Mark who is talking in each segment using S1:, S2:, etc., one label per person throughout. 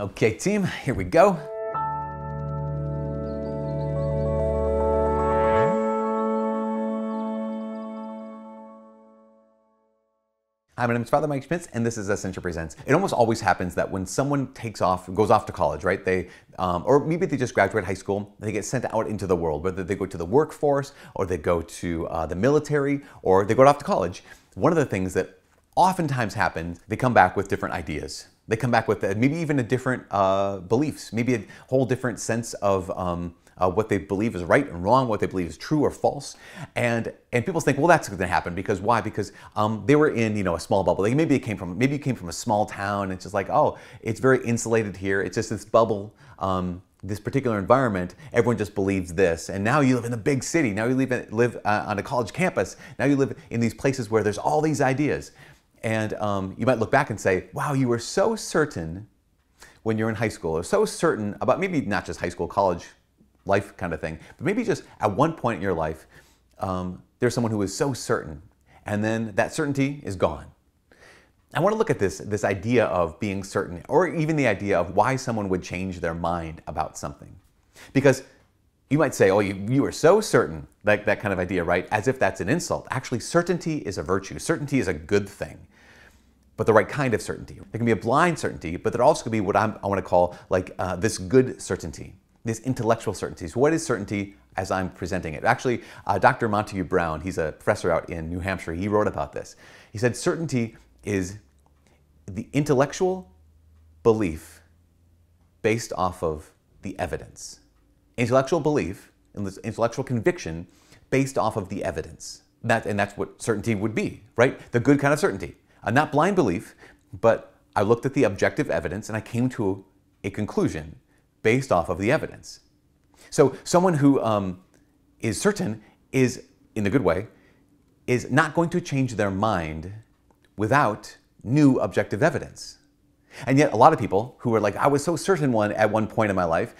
S1: Okay, team, here we go. Hi, my name is Father Mike Schmitz, and this is Ascension Presents. It almost always happens that when someone takes off, goes off to college, right? They, um, or maybe they just graduate high school, they get sent out into the world, whether they go to the workforce, or they go to uh, the military, or they go off to college. One of the things that oftentimes happens, they come back with different ideas. They come back with uh, maybe even a different uh, beliefs, maybe a whole different sense of um, uh, what they believe is right and wrong, what they believe is true or false. And and people think, well, that's going to happen because why? Because um, they were in you know a small bubble. Like maybe it came from maybe you came from a small town. It's just like oh, it's very insulated here. It's just this bubble. Um, this particular environment, everyone just believes this. And now you live in a big city. Now you live, live uh, on a college campus. Now you live in these places where there's all these ideas. And um, you might look back and say, wow, you were so certain when you're in high school, or so certain about maybe not just high school, college, life kind of thing. But maybe just at one point in your life, um, there's someone who is so certain, and then that certainty is gone. I want to look at this, this idea of being certain, or even the idea of why someone would change their mind about something. Because you might say, oh, you, you are so certain, like that kind of idea, right? As if that's an insult. Actually, certainty is a virtue. Certainty is a good thing, but the right kind of certainty. There can be a blind certainty, but there also could be what I'm, i want to call like uh, this good certainty this intellectual certainty. So What is certainty as I'm presenting it? Actually, uh, Dr. Montague Brown, he's a professor out in New Hampshire, he wrote about this. He said certainty is the intellectual belief based off of the evidence. Intellectual belief, intellectual conviction based off of the evidence. That, and that's what certainty would be, right? The good kind of certainty. Uh, not blind belief, but I looked at the objective evidence and I came to a conclusion based off of the evidence. So someone who um, is certain is, in the good way, is not going to change their mind without new objective evidence. And yet a lot of people who are like, I was so certain one at one point in my life,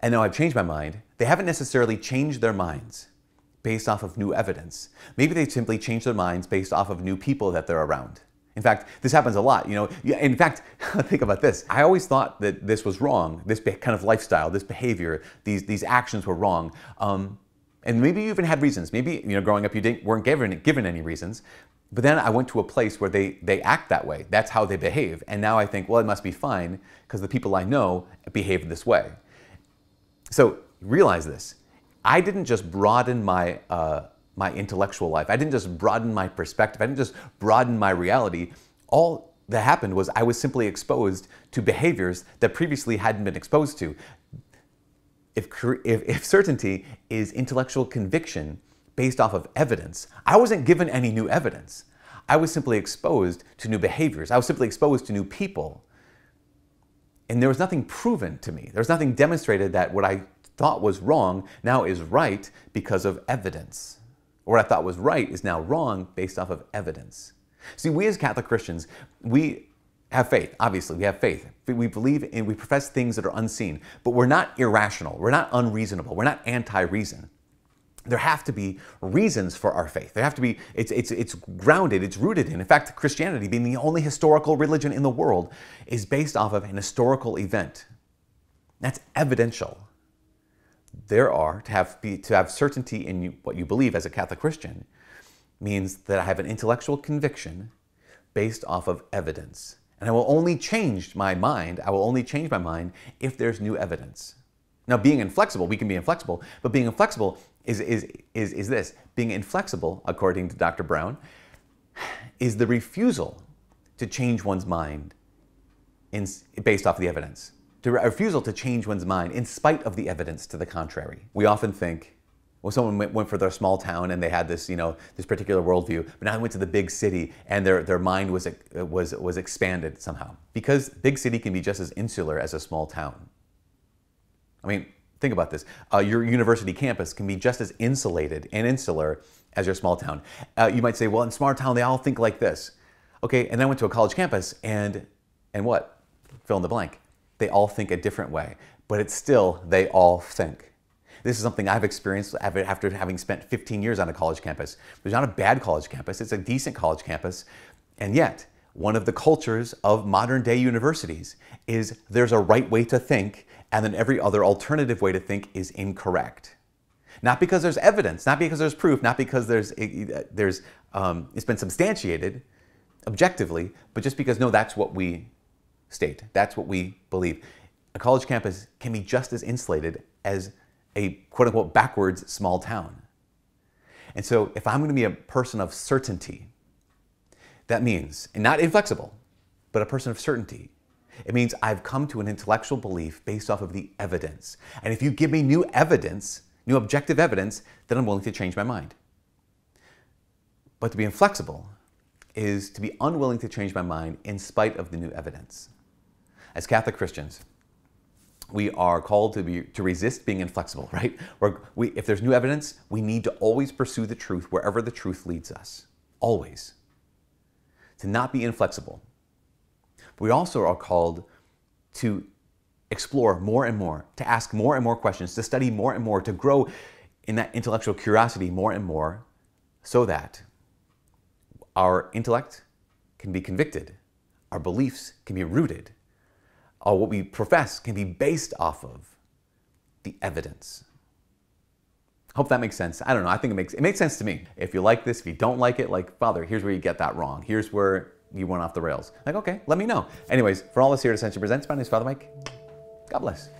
S1: and now I've changed my mind, they haven't necessarily changed their minds based off of new evidence. Maybe they simply change their minds based off of new people that they're around. In fact, this happens a lot. You know, in fact, think about this. I always thought that this was wrong. This kind of lifestyle, this behavior, these these actions were wrong. Um, and maybe you even had reasons. Maybe you know, growing up, you didn't weren't given given any reasons. But then I went to a place where they they act that way. That's how they behave. And now I think, well, it must be fine because the people I know behave this way. So realize this. I didn't just broaden my uh, my intellectual life. I didn't just broaden my perspective. I didn't just broaden my reality. All that happened was I was simply exposed to behaviors that previously hadn't been exposed to. If, if, if certainty is intellectual conviction based off of evidence, I wasn't given any new evidence. I was simply exposed to new behaviors. I was simply exposed to new people. And there was nothing proven to me. There was nothing demonstrated that what I thought was wrong now is right because of evidence or what I thought was right is now wrong based off of evidence. See, we as Catholic Christians, we have faith. Obviously, we have faith. We believe and we profess things that are unseen, but we're not irrational. We're not unreasonable. We're not anti-reason. There have to be reasons for our faith. There have to be, it's, it's, it's grounded, it's rooted in. In fact, Christianity, being the only historical religion in the world, is based off of an historical event. That's evidential there are to have be, to have certainty in you, what you believe as a Catholic Christian means that I have an intellectual conviction based off of evidence. And I will only change my mind, I will only change my mind if there's new evidence. Now, being inflexible, we can be inflexible, but being inflexible is, is, is, is this. Being inflexible, according to Dr. Brown, is the refusal to change one's mind in, based off the evidence to a refusal to change one's mind in spite of the evidence to the contrary. We often think, well, someone went, went for their small town and they had this, you know, this particular worldview, but now they went to the big city and their, their mind was, was, was expanded somehow. Because big city can be just as insular as a small town. I mean, think about this. Uh, your university campus can be just as insulated and insular as your small town. Uh, you might say, well, in small town, they all think like this. Okay, and then I went to a college campus and, and what? Fill in the blank they all think a different way, but it's still they all think. This is something I've experienced after having spent 15 years on a college campus. There's not a bad college campus, it's a decent college campus, and yet one of the cultures of modern day universities is there's a right way to think, and then every other alternative way to think is incorrect. Not because there's evidence, not because there's proof, not because there's, there's, um, it's been substantiated objectively, but just because, no, that's what we state. That's what we believe. A college campus can be just as insulated as a quote unquote backwards small town. And so if I'm going to be a person of certainty, that means, and not inflexible, but a person of certainty, it means I've come to an intellectual belief based off of the evidence. And if you give me new evidence, new objective evidence, then I'm willing to change my mind. But to be inflexible is to be unwilling to change my mind in spite of the new evidence. As Catholic Christians, we are called to be to resist being inflexible, right? Where we, if there's new evidence, we need to always pursue the truth wherever the truth leads us. Always. To not be inflexible. We also are called to explore more and more, to ask more and more questions, to study more and more, to grow in that intellectual curiosity more and more, so that our intellect can be convicted, our beliefs can be rooted, or what we profess can be based off of the evidence. Hope that makes sense. I don't know. I think it makes it makes sense to me. If you like this, if you don't like it, like Father, here's where you get that wrong. Here's where you went off the rails. Like, okay, let me know. Anyways, for all this here at Ascension Presents, my name is Father Mike. God bless.